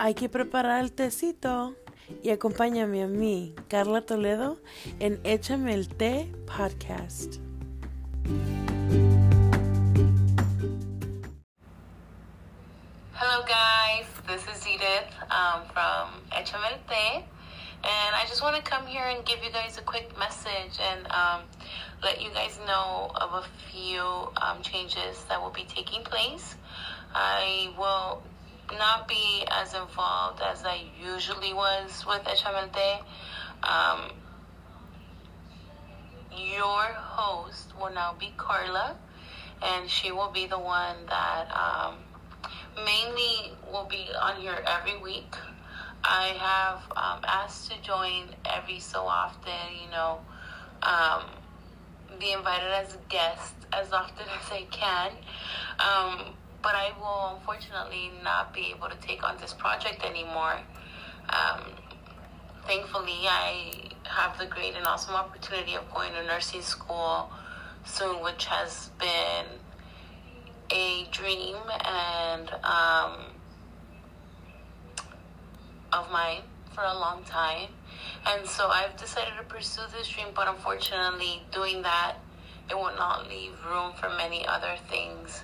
hay que preparar el tecito y acompáñame a mí, Carla Toledo, en Échame el té podcast. Hello, guys. This is Edith um, from Échame el té. And I just want to come here and give you guys a quick message and um, let you guys know of a few um, changes that will be taking place. I will not be as involved as I usually was with Echamente. Um, your host will now be Carla, and she will be the one that um, mainly will be on here every week. I have um, asked to join every so often, you know, um, be invited as a guest as often as I can. Um, but I will unfortunately not be able to take on this project anymore. Um, thankfully, I have the great and awesome opportunity of going to nursing school soon, which has been a dream and um, of mine for a long time. And so I've decided to pursue this dream, but unfortunately, doing that, it will not leave room for many other things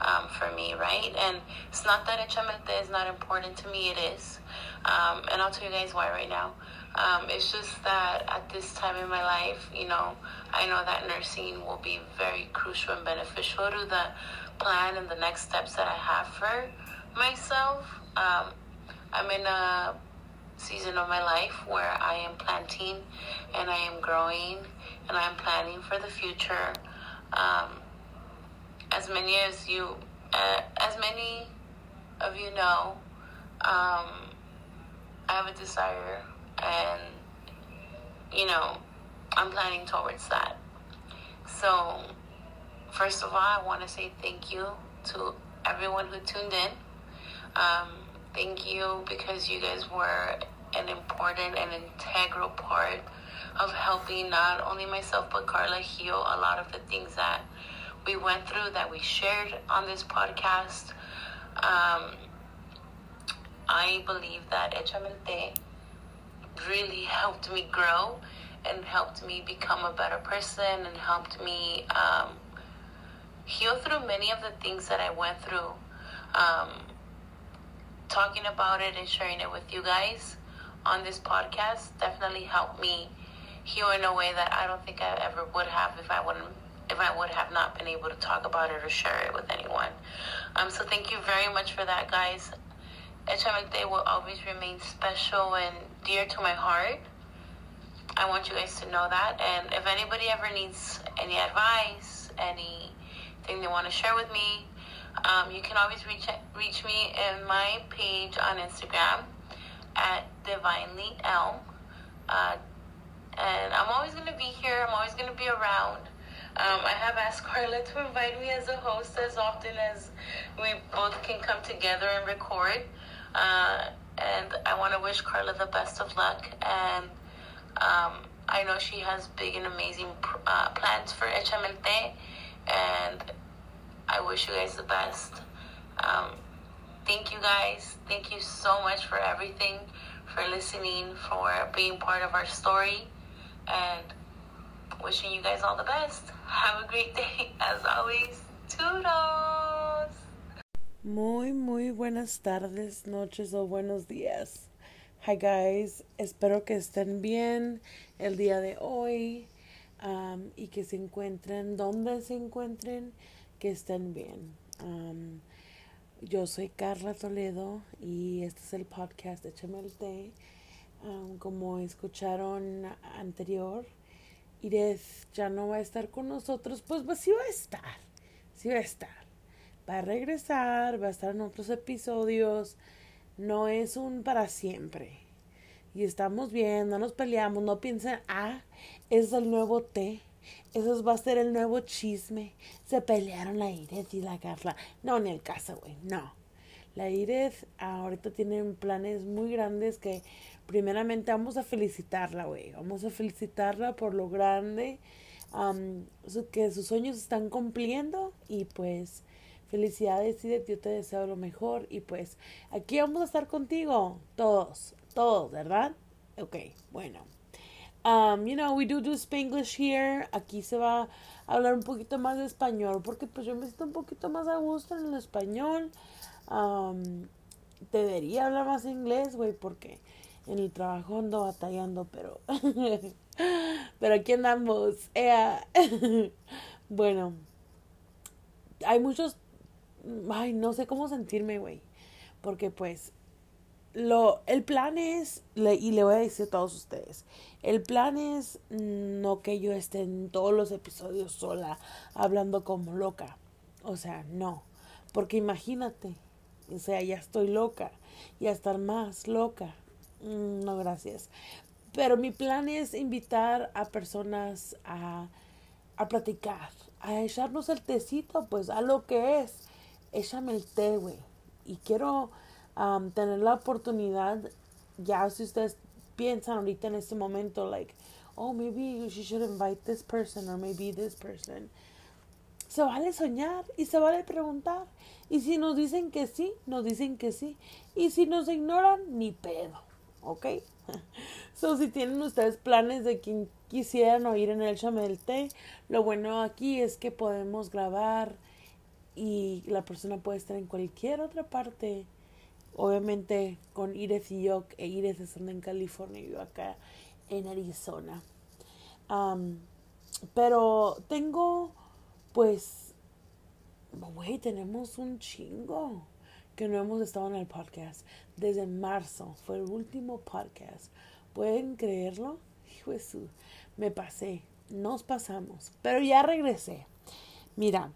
um, for me, right? And it's not that Echamente is not important to me, it is. Um, and I'll tell you guys why right now. Um, it's just that at this time in my life, you know, I know that nursing will be very crucial and beneficial to the plan and the next steps that I have for myself. Um, I'm in a season of my life where I am planting and I am growing and I am planning for the future. Um, as many as you, uh, as many of you know, um, I have a desire, and you know, I'm planning towards that. So, first of all, I want to say thank you to everyone who tuned in. Um, thank you because you guys were an important and integral part of helping not only myself but Carla heal a lot of the things that we went through that we shared on this podcast. Um, I believe that Echamente really helped me grow and helped me become a better person and helped me um, heal through many of the things that I went through. Um, talking about it and sharing it with you guys on this podcast definitely helped me heal in a way that I don't think I ever would have if I wouldn't if I would have not been able to talk about it or share it with anyone. Um, so thank you very much for that, guys. Echamic Day will always remain special and dear to my heart. I want you guys to know that. And if anybody ever needs any advice, anything they want to share with me, um, you can always reach reach me in my page on Instagram at Divinely Elm. Uh, and I'm always going to be here. I'm always going to be around. Um, I have asked Carla to invite me as a host as often as we both can come together and record. Uh, and I want to wish Carla the best of luck. And um, I know she has big and amazing uh, plans for Echamente. And I wish you guys the best. Um, thank you guys. Thank you so much for everything, for listening, for being part of our story. And wishing you guys all the best. Have a great day, as always. Toodles. Muy, muy buenas tardes, noches o buenos días. Hi guys, espero que estén bien el día de hoy um, y que se encuentren donde se encuentren, que estén bien. Um, yo soy Carla Toledo y este es el podcast de Té. Um, como escucharon anterior, Ireth ya no va a estar con nosotros, pues, pues sí va a estar, sí va a estar. Va a regresar, va a estar en otros episodios, no es un para siempre. Y estamos bien, no nos peleamos, no piensen, ah, es el nuevo té, eso va a ser el nuevo chisme. Se pelearon la Ireth y la Carla. No, ni el caso, güey, no. La Ireth ahorita tiene planes muy grandes que primeramente vamos a felicitarla, güey. Vamos a felicitarla por lo grande que sus sueños están cumpliendo y pues Felicidades, y yo te deseo lo mejor. Y pues aquí vamos a estar contigo, todos, todos, ¿verdad? Ok, bueno. You know, we do do Spanglish here. Aquí se va a hablar un poquito más de español porque pues yo me siento un poquito más a gusto en el español. Um, debería hablar más inglés, güey, porque en el trabajo ando batallando, pero pero aquí andamos. bueno, hay muchos ay, no sé cómo sentirme, güey, porque pues lo el plan es y le voy a decir a todos ustedes, el plan es no que yo esté en todos los episodios sola hablando como loca. O sea, no, porque imagínate, o sea, ya estoy loca y a estar más loca. Mm, no, gracias. Pero mi plan es invitar a personas a, a platicar, a echarnos el tecito, pues a lo que es. Échame el té, güey. Y quiero tener la oportunidad, ya si ustedes piensan ahorita en este momento, like, oh, maybe you should invite this person or maybe this person. Se vale soñar y se vale preguntar. Y si nos dicen que sí, nos dicen que sí. Y si nos ignoran, ni pedo. ¿Ok? so, si tienen ustedes planes de quien quisieran oír en el chamel té, lo bueno aquí es que podemos grabar y la persona puede estar en cualquier otra parte. Obviamente con Iris y yo, e Iris están en California y yo acá en Arizona. pero tengo, pues, güey, tenemos un chingo que no hemos estado en el podcast. Desde marzo fue el último podcast. ¿Pueden creerlo? Su, me pasé, nos pasamos, pero ya regresé. Mira,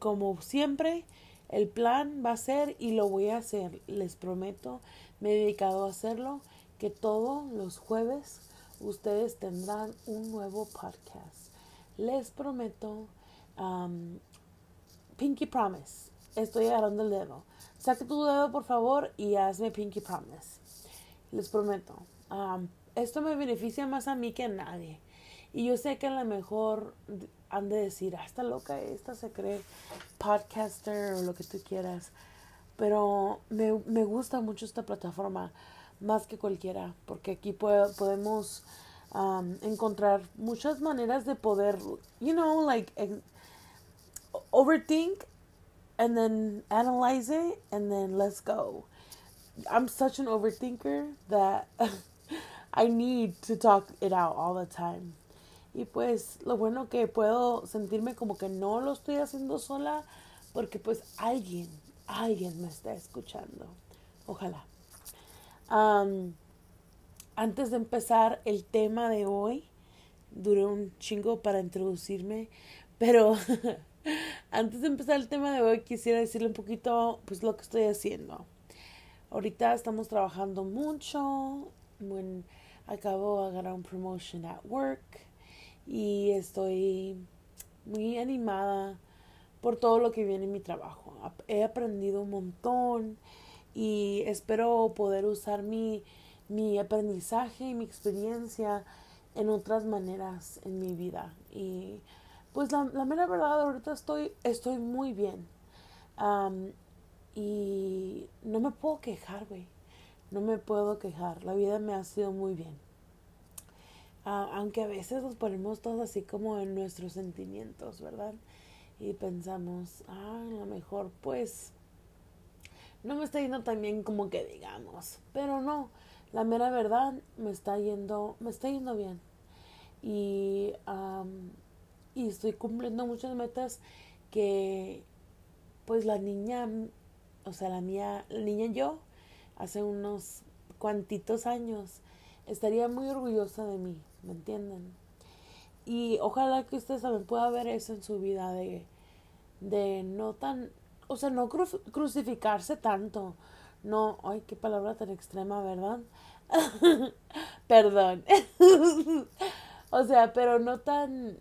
como siempre, el plan va a ser y lo voy a hacer, les prometo, me he dedicado a hacerlo, que todos los jueves ustedes tendrán un nuevo podcast. Les prometo Pinky Promise. Estoy agarrando el dedo. Saque tu dedo, por favor, y hazme Pinky Promise. Les prometo. esto me beneficia más a mí que a nadie. Y yo sé que a lo mejor han de decir, ah, está loca esta, se cree podcaster o lo que tú quieras. Pero me, me gusta mucho esta plataforma, más que cualquiera, porque aquí podemos encontrar muchas maneras de poder, you know, like overthink and then analyze it and then let's go. I'm such an overthinker that I need to talk it out all the time. Y pues lo bueno que puedo sentirme como que no lo estoy haciendo sola porque pues alguien, alguien me está escuchando. Ojalá. antes de empezar el tema de hoy, duré un chingo para introducirme, pero Antes de empezar el tema de hoy, quisiera decirle un poquito, pues, lo que estoy haciendo. Ahorita estamos trabajando mucho. When acabo de agarrar un promotion at work y estoy muy animada por todo lo que viene en mi trabajo. He aprendido un montón y espero poder usar mi, mi aprendizaje y mi experiencia en otras maneras en mi vida. Y pues la, mera verdad, ahorita estoy, estoy muy bien. y no me puedo quejar, güey. No me puedo quejar. La vida me ha sido muy bien. Aunque a veces nos ponemos todos así como en nuestros sentimientos, ¿verdad? Y pensamos, ah, a lo mejor pues no me está yendo tan bien como que digamos. Pero no, la mera verdad me está yendo, me está yendo bien. Y y estoy cumpliendo muchas metas que pues la niña, o sea, la mía, la niña yo, hace unos cuantitos años, estaría muy orgullosa de mí, ¿me entienden? Y ojalá que ustedes también puedan ver eso en su vida de, de no tan, o sea, no crucificarse tanto. No, ay, qué palabra tan extrema, ¿verdad? Perdón. o sea, pero no tan,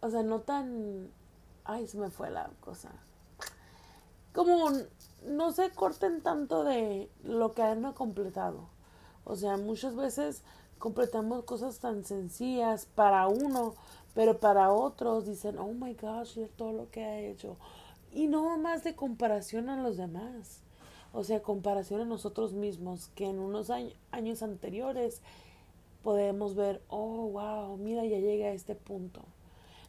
o sea, no tan, ay, se me fue la cosa. Como no se corten tanto de lo que han completado. O sea, muchas veces completamos cosas tan sencillas para uno, Pero para otros dicen, oh my gosh, todo lo que ha hecho. Y no más de comparación a los demás. O sea, comparación a nosotros mismos, que en unos años anteriores podemos ver, oh, wow, mira, ya llega a este punto.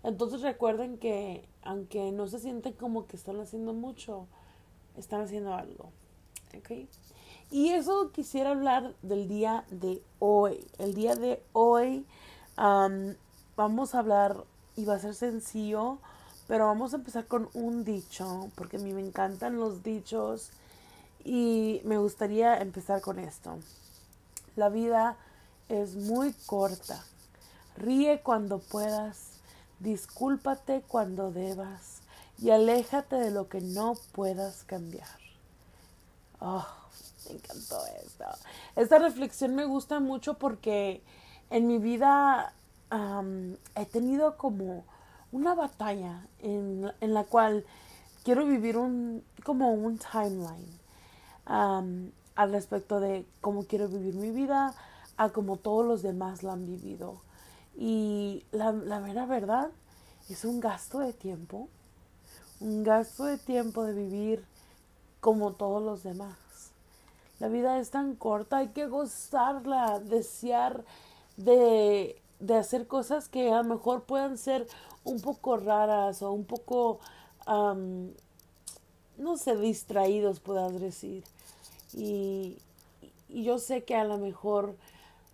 Entonces recuerden que aunque no se sienten como que están haciendo mucho, están haciendo algo. ¿Ok? Y eso quisiera hablar del día de hoy. El día de hoy vamos a hablar, y va a ser sencillo, pero vamos a empezar con un dicho, porque a mí me encantan los dichos y me gustaría empezar con esto. La vida es muy corta. Ríe cuando puedas, discúlpate cuando debas y aléjate de lo que no puedas cambiar. Oh, me encantó esto. Esta reflexión me gusta mucho porque en mi vida he tenido como una batalla en, en, la cual quiero vivir un como un timeline al respecto de cómo quiero vivir mi vida a como todos los demás la han vivido y la, la mera verdad es un gasto de tiempo un gasto de tiempo de vivir como todos los demás la vida es tan corta hay que gozarla desear de de hacer cosas que a lo mejor puedan ser un poco raras o un poco, no sé, distraídos, puedas decir. Y, y, yo sé que a lo mejor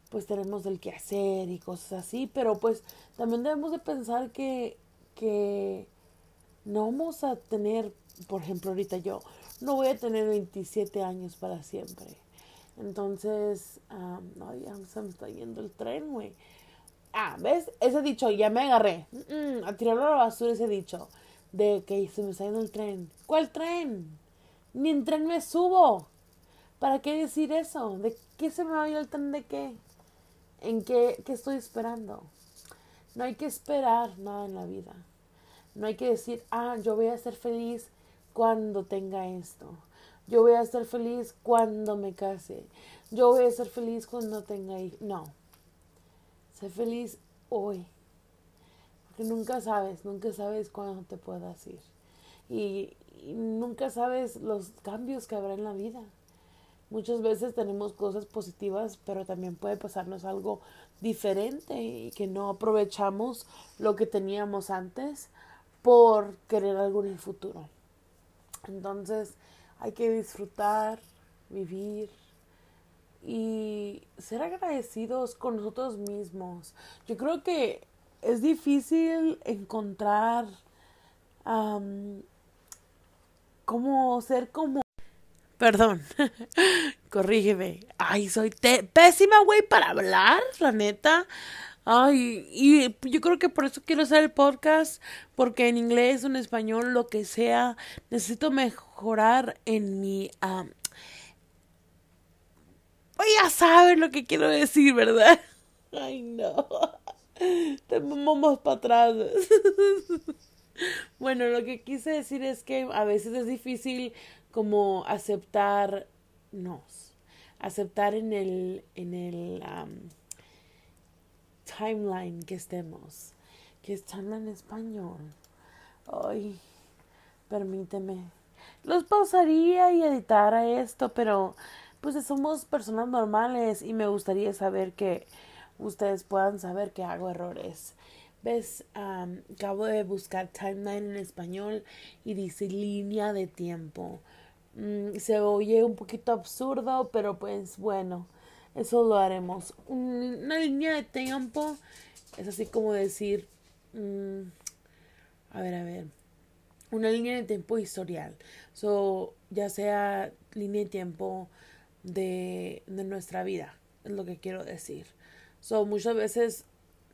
pues tenemos el que hacer y cosas así, pero pues también debemos de pensar que, que no vamos a tener, por ejemplo, ahorita yo, no voy a tener 27 años para siempre. Entonces, no, ya se me está yendo el tren, güey. Ah, ¿ves? Ese dicho, ya me agarré. a tirarlo a la basura ese dicho. De que se me está yendo el tren. ¿Cuál tren? Ni en tren me subo. ¿Para qué decir eso? ¿De qué se me va a ir el tren de qué? ¿En qué, qué estoy esperando? No hay que esperar nada en la vida. No hay que decir, ah, yo voy a ser feliz cuando tenga esto. Yo voy a ser feliz cuando me case. Yo voy a ser feliz cuando tenga hijos. No. Sé feliz hoy. Porque nunca sabes, nunca sabes cuándo te puedas ir. Y, nunca sabes los cambios que habrá en la vida. Muchas veces tenemos cosas positivas, pero también puede pasarnos algo diferente y que no aprovechamos lo que teníamos antes por querer algo en el futuro. Entonces hay que disfrutar, vivir, y ser agradecidos con nosotros mismos. Yo creo que es difícil encontrar cómo ser como... Perdón, corrígeme. Ay, soy pésima, güey, para hablar, la neta. Ay, y yo creo que por eso quiero hacer el podcast, porque en inglés o en español, lo que sea, necesito mejorar en mi pues ya saben lo que quiero decir, ¿verdad? Ay, no. Te vamos para atrás. bueno, lo que quise decir es que a veces es difícil como aceptarnos. Aceptar en el, en el timeline que estemos. Que está en español. Ay, permíteme. Los pausaría y editara esto, pero pues somos personas normales y me gustaría saber que ustedes puedan saber que hago errores. Ves, acabo de buscar timeline en español y dice línea de tiempo. Mm, se oye un poquito absurdo, pero pues bueno, eso lo haremos. Una línea de tiempo es así como decir, mm, a ver, a ver, una línea de tiempo historial. So, ya sea línea de tiempo de, nuestra vida, es lo que quiero decir. So, muchas veces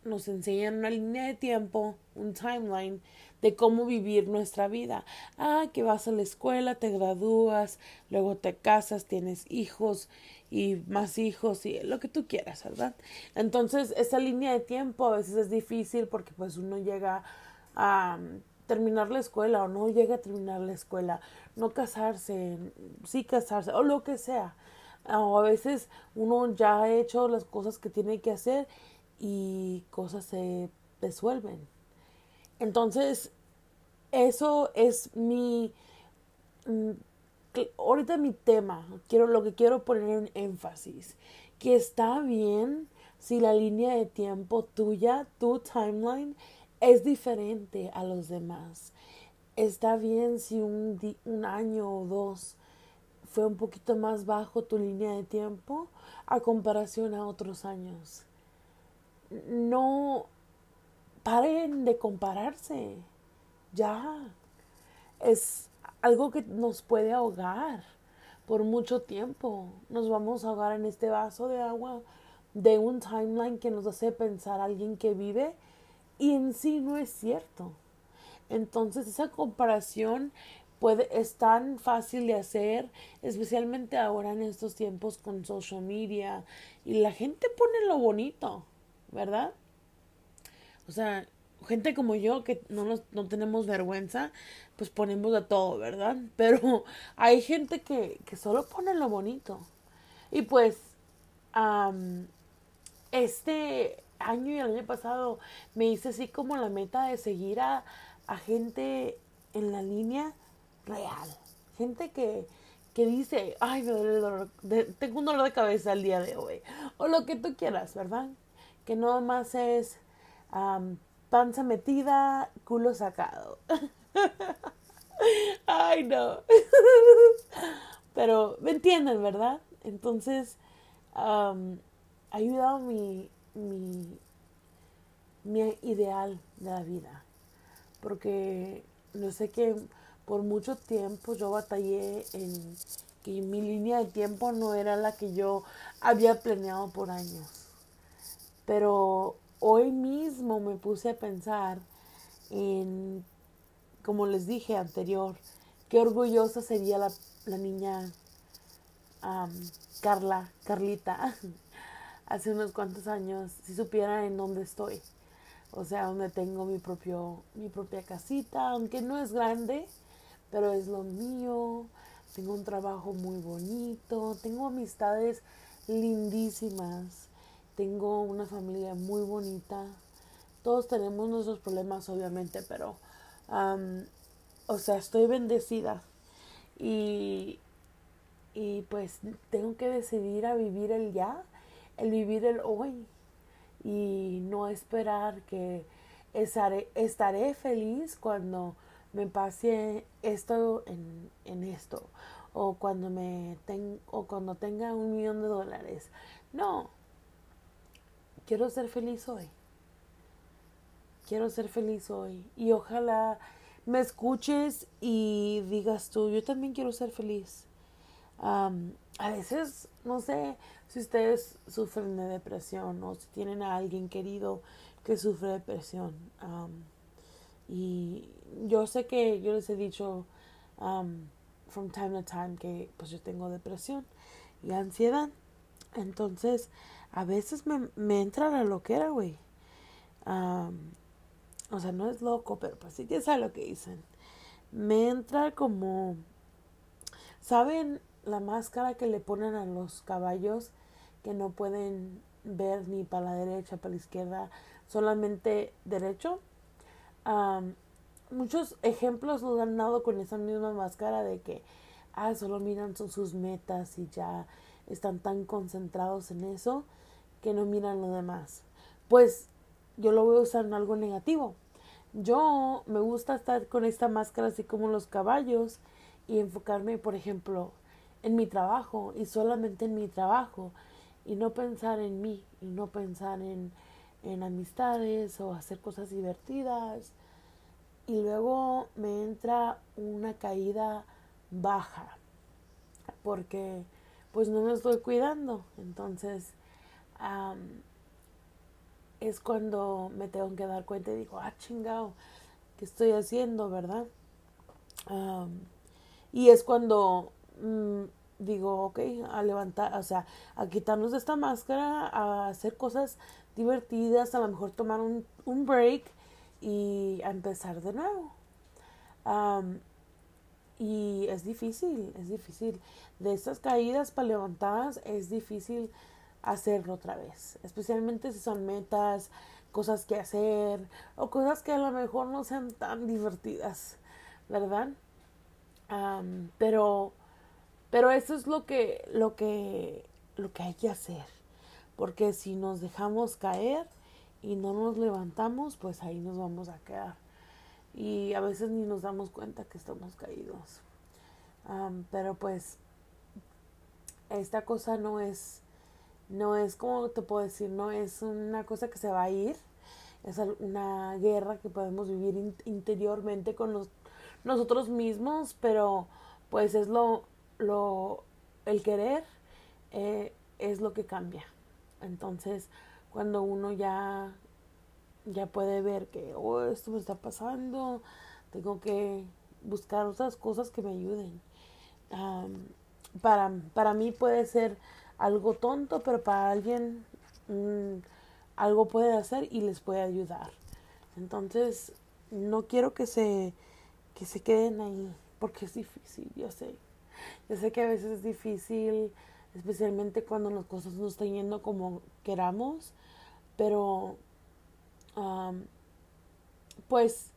nos enseñan una línea de tiempo, un timeline de cómo vivir nuestra vida. Ah, que vas a la escuela, te gradúas, luego te casas, tienes hijos y más hijos y lo que tú quieras, ¿verdad? Entonces, esa línea de tiempo a veces es difícil porque pues uno llega a terminar la escuela o no llega a terminar la escuela, no casarse, sí casarse o lo que sea o a veces uno ya ha hecho las cosas que tiene que hacer y cosas se, resuelven. Entonces, eso es mi mm, ahorita mi tema, quiero lo que quiero poner en énfasis, que está bien si la línea de tiempo tuya, tu timeline es diferente a los demás. Está bien si un, un año o dos fue un poquito más bajo tu línea de tiempo a comparación a otros años. No paren de compararse. Ya. Es algo que nos puede ahogar por mucho tiempo. Nos vamos a ahogar en este vaso de agua de un timeline que nos hace pensar a alguien que vive y en sí no es cierto. Entonces esa comparación puede, es tan fácil de hacer, especialmente ahora en estos tiempos con social media y la gente pone lo bonito, ¿verdad? O sea, gente como yo que no, nos, no tenemos vergüenza, pues ponemos de todo, ¿verdad? Pero hay gente que, que solo pone lo bonito. Y pues, este año y el año pasado me hice así como la meta de seguir a, a gente en la línea real. Gente que, que dice, ay, me duele el dolor, tengo un dolor de cabeza el día de hoy. O lo que tú quieras, ¿verdad? Que no más es panza metida, culo sacado. ay, no. Pero me entienden, ¿verdad? Entonces, ha ayudado mi, mi, mi ideal de la vida. Porque no sé que por mucho tiempo yo batallé en que mi línea de tiempo no era la que yo había planeado por años. Pero hoy mismo me puse a pensar en, como les dije anterior, qué orgullosa sería la, la niña Carla, Carlita, hace unos cuantos años, si supiera en dónde estoy. O sea, donde tengo mi propio, mi propia casita, aunque no es grande, pero es lo mío. Tengo un trabajo muy bonito, tengo amistades lindísimas, tengo una familia muy bonita. Todos tenemos nuestros problemas, obviamente, pero, o sea, estoy bendecida. Y, y pues tengo que decidir a vivir el ya, el vivir el hoy y no esperar que estaré, estaré feliz cuando me pase esto en, en esto o cuando me ten, o cuando tenga un millón de dólares. No, quiero ser feliz hoy. Quiero ser feliz hoy. Y ojalá me escuches y digas tú, yo también quiero ser feliz a veces, no sé si ustedes sufren de depresión o si tienen a alguien querido que sufre depresión. y yo sé que yo les he dicho from time to time que pues yo tengo depresión y ansiedad. Entonces, a veces me, me entra la loquera, güey. o sea, no es loco, pero pues sí que sabe lo que dicen. Me entra como, ¿saben? la máscara que le ponen a los caballos que no pueden ver ni para la derecha, para la izquierda, solamente derecho. muchos ejemplos nos han dado con esa misma máscara de que ah, solo miran sus metas y ya están tan concentrados en eso que no miran lo demás. Pues yo lo voy a usar en algo negativo. Yo me gusta estar con esta máscara así como los caballos y enfocarme, por ejemplo, en mi trabajo y solamente en mi trabajo y no pensar en mí y no pensar en, en amistades o hacer cosas divertidas y luego me entra una caída baja porque pues no me estoy cuidando entonces es cuando me tengo que dar cuenta y digo ah chingado qué estoy haciendo verdad y es cuando Mm, digo, ok, a levantar, o sea, a quitarnos de esta máscara, a hacer cosas divertidas, a lo mejor tomar un, un break y a empezar de nuevo. y es difícil, es difícil. De estas caídas para levantadas es difícil hacerlo otra vez, especialmente si son metas cosas que hacer o cosas que a lo mejor no sean tan divertidas, ¿verdad? pero, pero eso es lo que, lo que, lo que hay que hacer, porque si nos dejamos caer y no nos levantamos, pues ahí nos vamos a quedar y a veces ni nos damos cuenta que estamos caídos. pero pues esta cosa no es, no es como te puedo decir, no es una cosa que se va a ir, es una guerra que podemos vivir interiormente con los, nosotros mismos, pero pues es lo, lo, el querer eh, es lo que cambia. Entonces, cuando uno ya ya puede ver que, oh, esto me está pasando, tengo que buscar otras cosas que me ayuden. para, para mí puede ser algo tonto, pero para alguien mm, algo puede hacer y les puede ayudar. Entonces, no quiero que se, que se queden ahí, porque es difícil, yo sé. Yo sé que a veces es difícil, especialmente cuando las cosas no están yendo como queramos, pero pues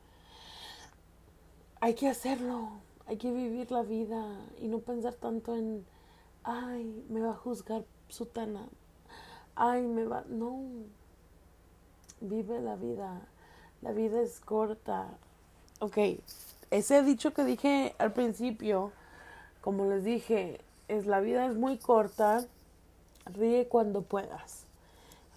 hay que hacerlo, hay que vivir la vida y no pensar tanto en, ay, me va a juzgar sutana, ay, me va, no, vive la vida, la vida es corta. Ok, ese dicho que dije al principio, como les dije, es la vida es muy corta, ríe cuando puedas.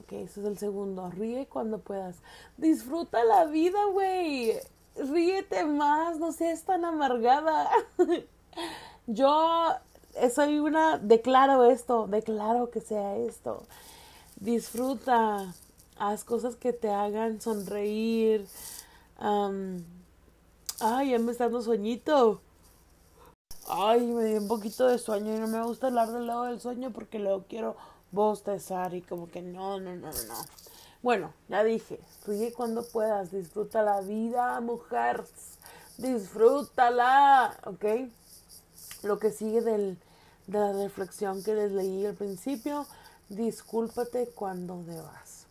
Ok, ese es el segundo. Ríe cuando puedas. Disfruta la vida, güey. Ríete más, no seas tan amargada. Yo soy una, declaro esto, declaro que sea esto. Disfruta, haz cosas que te hagan sonreír. ay, ya me está dando sueñito. Ay, me dio un poquito de sueño y no me gusta hablar del lado del sueño porque luego quiero bostezar y como que no, no, no, no. Bueno, ya dije, ríe cuando puedas, disfruta la vida, mujer, disfrútala, ¿ok? Lo que sigue del, de la reflexión que les leí al principio, discúlpate cuando debas.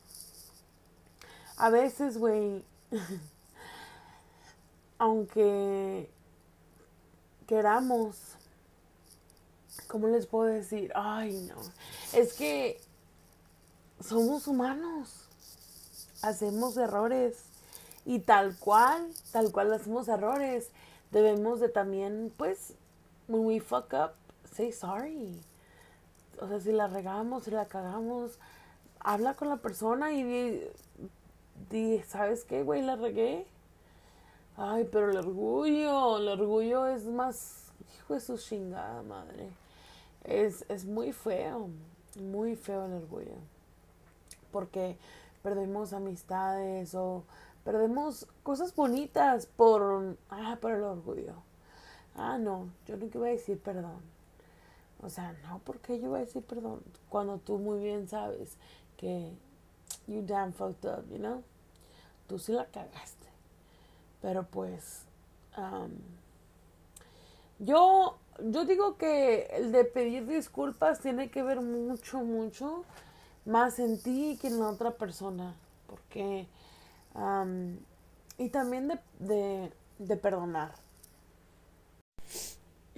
A veces, güey, aunque queramos ¿cómo les puedo decir? Ay, no. Es que somos humanos. Hacemos errores. Y tal cual, tal cual hacemos errores, debemos de también, pues, when we fuck up, say sorry. O sea, si la regamos, si la cagamos, habla con la persona y di, ¿sabes qué, güey? La regué. Ay, pero el orgullo, el orgullo es más, hijo de su chingada madre es, es muy feo, muy feo el orgullo. Porque perdemos amistades o perdemos cosas bonitas por, ah, por el orgullo. Ah, no, yo nunca voy a decir perdón. O sea, no, porque yo voy a decir perdón? Cuando tú muy bien sabes que you damn fucked up, you know? Tú sí la cagaste. Pero pues, um, yo yo digo que el de pedir disculpas tiene que ver mucho, mucho más en ti que en la otra persona. Porque. y también de, de, de perdonar.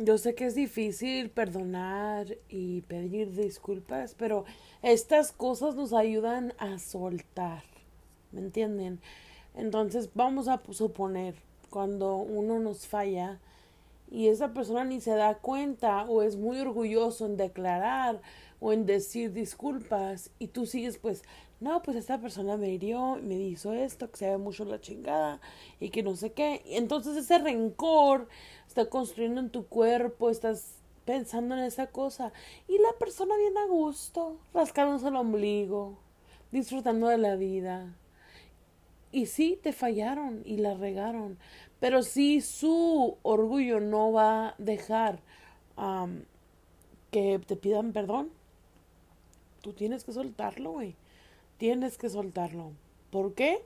Yo sé que es difícil perdonar y pedir disculpas, pero estas cosas nos ayudan a soltar. ¿Me entienden? Entonces vamos a suponer, cuando uno nos falla, y esa persona ni se da cuenta o es muy orgulloso en declarar o en decir disculpas y tú sigues pues no pues esta persona me hirió me hizo esto que se ve mucho la chingada y que no sé qué entonces ese rencor está construyendo en tu cuerpo estás pensando en esa cosa y la persona viene a gusto rascándose el ombligo disfrutando de la vida. Y sí te fallaron y la regaron pero si su orgullo no va a dejar que te pidan perdón, tú tienes que soltarlo, güey. Tienes que soltarlo. ¿Por qué?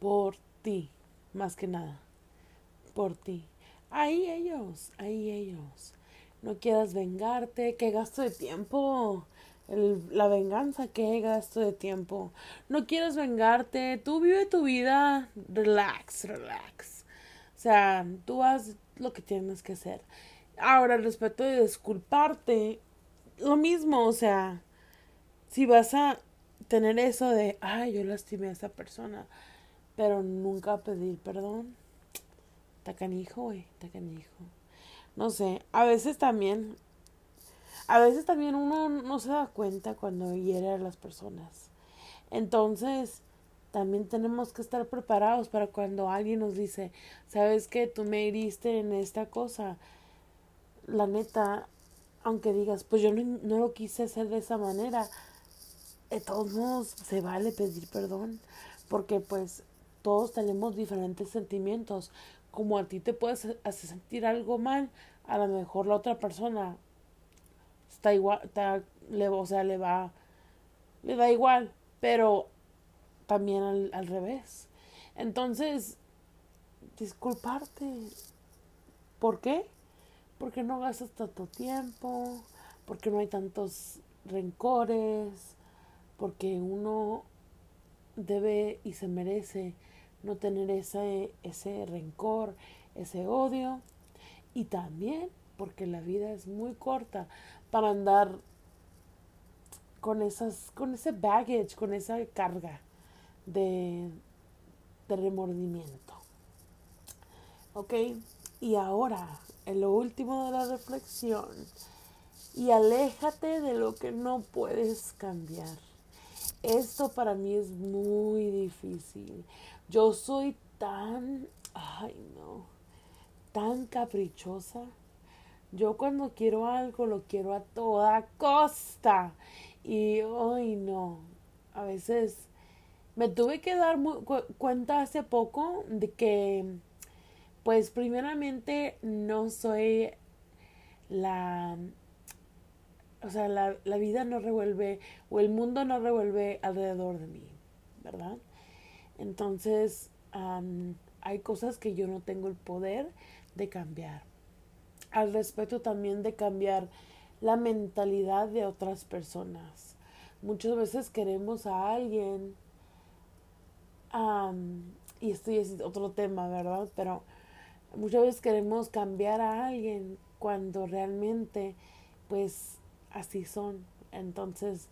Por ti, más que nada. Por ti. Ahí ellos, ahí ellos. No quieras vengarte, qué gasto de tiempo. la venganza, qué gasto de tiempo. No quieres vengarte, tú vive tu vida, relax, relax. O sea, tú haz lo que tienes que hacer. Ahora, respecto de disculparte, lo mismo, o sea, si vas a tener eso de, ay, yo lastimé a esa persona, pero nunca pedir perdón, tacanijo, güey, tacanijo. No sé, a veces también a veces también uno no se da cuenta cuando hiere a las personas. Entonces, también tenemos que estar preparados para cuando alguien nos dice, sabes que tú me heriste en esta cosa. La neta, aunque digas, pues yo no, lo quise hacer de esa manera, de todos modos se vale pedir perdón, porque pues todos tenemos diferentes sentimientos. Como a ti te puedes hacer sentir algo mal, a lo mejor la otra persona está igual, está, le, o sea, le va, le da igual, pero también al, al revés. Entonces, disculparte. ¿Por qué? Porque no gastas tanto tiempo, porque no hay tantos rencores, porque uno debe y se merece no tener ese, ese rencor, ese odio. Y también porque la vida es muy corta para andar con esas, con ese baggage, con esa carga de, de remordimiento. ¿Ok? Y ahora, en lo último de la reflexión, y aléjate de lo que no puedes cambiar. Esto para mí es muy difícil. Yo soy tan, ay no, tan caprichosa yo cuando quiero algo lo quiero a toda costa. Y hoy no. A veces me tuve que dar cuenta hace poco de que, pues primeramente no soy la... O sea, la, la vida no revuelve o el mundo no revuelve alrededor de mí, ¿verdad? Entonces, hay cosas que yo no tengo el poder de cambiar al respecto también de cambiar la mentalidad de otras personas. Muchas veces queremos a alguien, y esto es otro tema, ¿verdad? Pero muchas veces queremos cambiar a alguien cuando realmente, pues, así son. Entonces,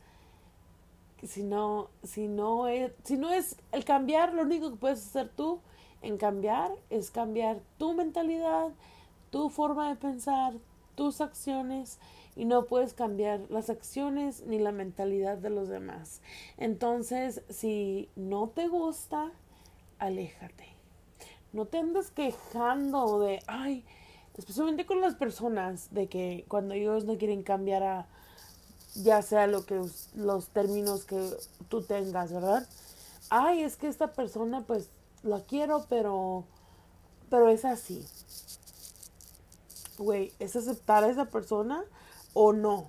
si no, si no es, si no es el cambiar, lo único que puedes hacer tú en cambiar es cambiar tu mentalidad, tu forma de pensar, tus acciones y no puedes cambiar las acciones ni la mentalidad de los demás. Entonces, si no te gusta, aléjate. No te andes quejando de, ay, especialmente con las personas, de que cuando ellos no quieren cambiar a ya sea lo que los términos que tú tengas, ¿verdad? Ay, es que esta persona pues la quiero, pero pero es así güey, ¿es aceptar a esa persona o no?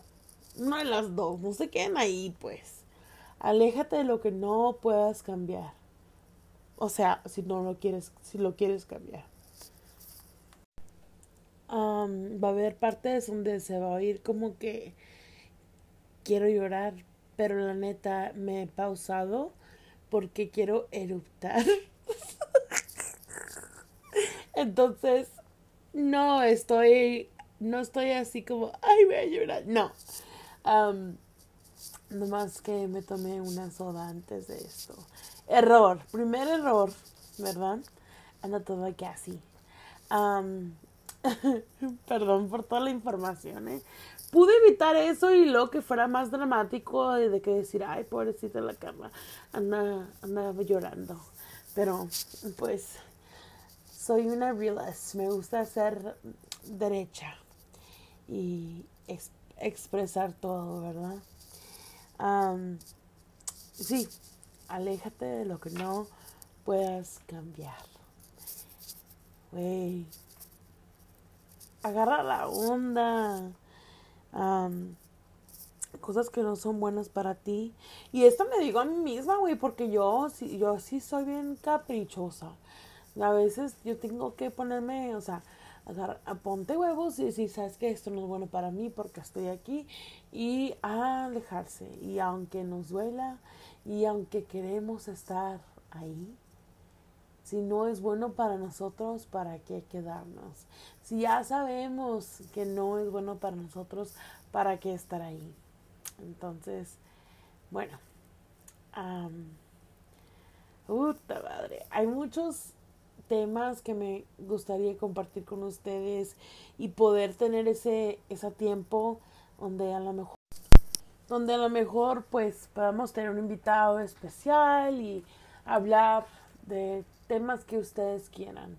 Una de las dos, no se queden ahí, pues. Aléjate de lo que no puedas cambiar. O sea, si no lo quieres, si lo quieres cambiar. Va a haber partes donde se va a oír como que quiero llorar, pero la neta me he pausado porque quiero eruptar. Entonces, no estoy, no estoy así como, ay, voy a llorar. No. Nomás que me tomé una soda antes de esto. Error, primer error, ¿verdad? Anda todo aquí así. perdón por toda la información, ¿eh? Pude evitar eso y lo que fuera más dramático de que decir, ay, pobrecita la cama, anda, anda llorando. Pero, pues, soy una realist, me gusta ser derecha y expresar todo, ¿verdad? sí, aléjate de lo que no puedas cambiar. Güey, agarra la onda. cosas que no son buenas para ti. Y esto me digo a mí misma, güey, porque yo, yo sí soy bien caprichosa. A veces yo tengo que ponerme, o sea, a ponte huevos y decir, sabes que esto no es bueno para mí porque estoy aquí y alejarse. Y aunque nos duela y aunque queremos estar ahí, si no es bueno para nosotros, ¿para qué quedarnos? Si ya sabemos que no es bueno para nosotros, ¿para qué estar ahí? Entonces, bueno. puta madre. Hay muchos temas que me gustaría compartir con ustedes y poder tener ese, ese tiempo donde a lo mejor donde a lo mejor pues podamos tener un invitado especial y hablar de temas que ustedes quieran.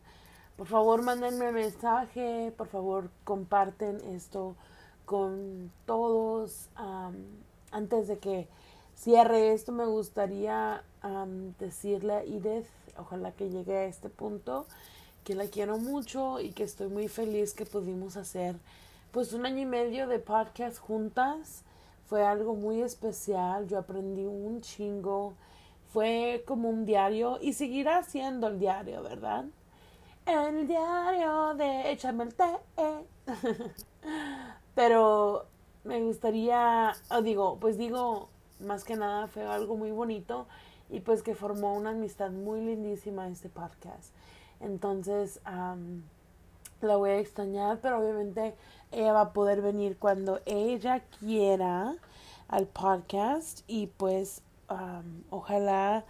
Por favor, mándenme mensaje, por favor, comparten esto con todos. antes de que cierre esto, me gustaría decirle a Edith, ojalá que llegue a este punto, que la quiero mucho y que estoy muy feliz que pudimos hacer pues un año y medio de podcast juntas. Fue algo muy especial, yo aprendí un chingo, fue como un diario y seguirá siendo el diario, ¿verdad? El diario de Échame el té. Pero me gustaría, digo, pues digo, más que nada fue algo muy bonito y pues que formó una amistad muy lindísima este podcast. Entonces, la voy a extrañar, pero obviamente ella va a poder venir cuando ella quiera al podcast y pues ojalá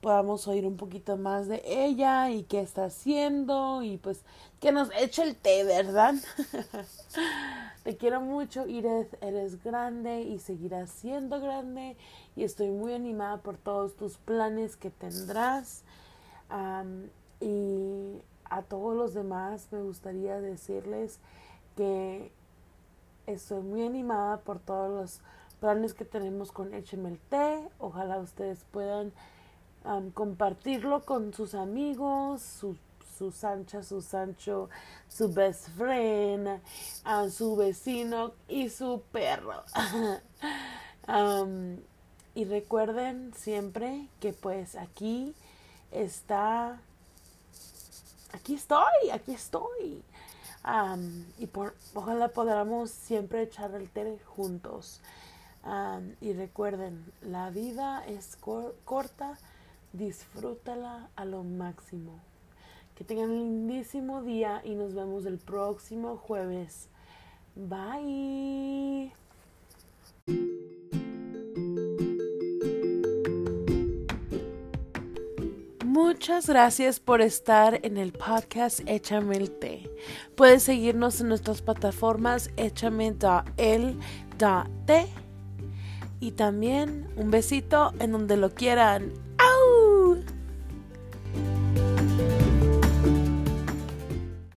podamos oír un poquito más de ella y qué está haciendo y pues que nos eche el té, ¿verdad? Te quiero mucho, Iris, eres grande y seguirás siendo grande y estoy muy animada por todos tus planes que tendrás. y a todos los demás me gustaría decirles que estoy muy animada por todos los planes que tenemos con té. Ojalá ustedes puedan compartirlo con sus amigos, su, su Sancha, su Sancho, su best friend, su vecino y su perro. y recuerden siempre que pues aquí está, aquí estoy, aquí estoy. y por, ojalá podamos siempre echar el té juntos. Y recuerden, la vida es corta disfrútala a lo máximo. Que tengan un lindísimo día y nos vemos el próximo jueves. Bye. Muchas gracias por estar en el podcast Échame el té. Puedes seguirnos en nuestras plataformas échame el té y también un besito en donde lo quieran.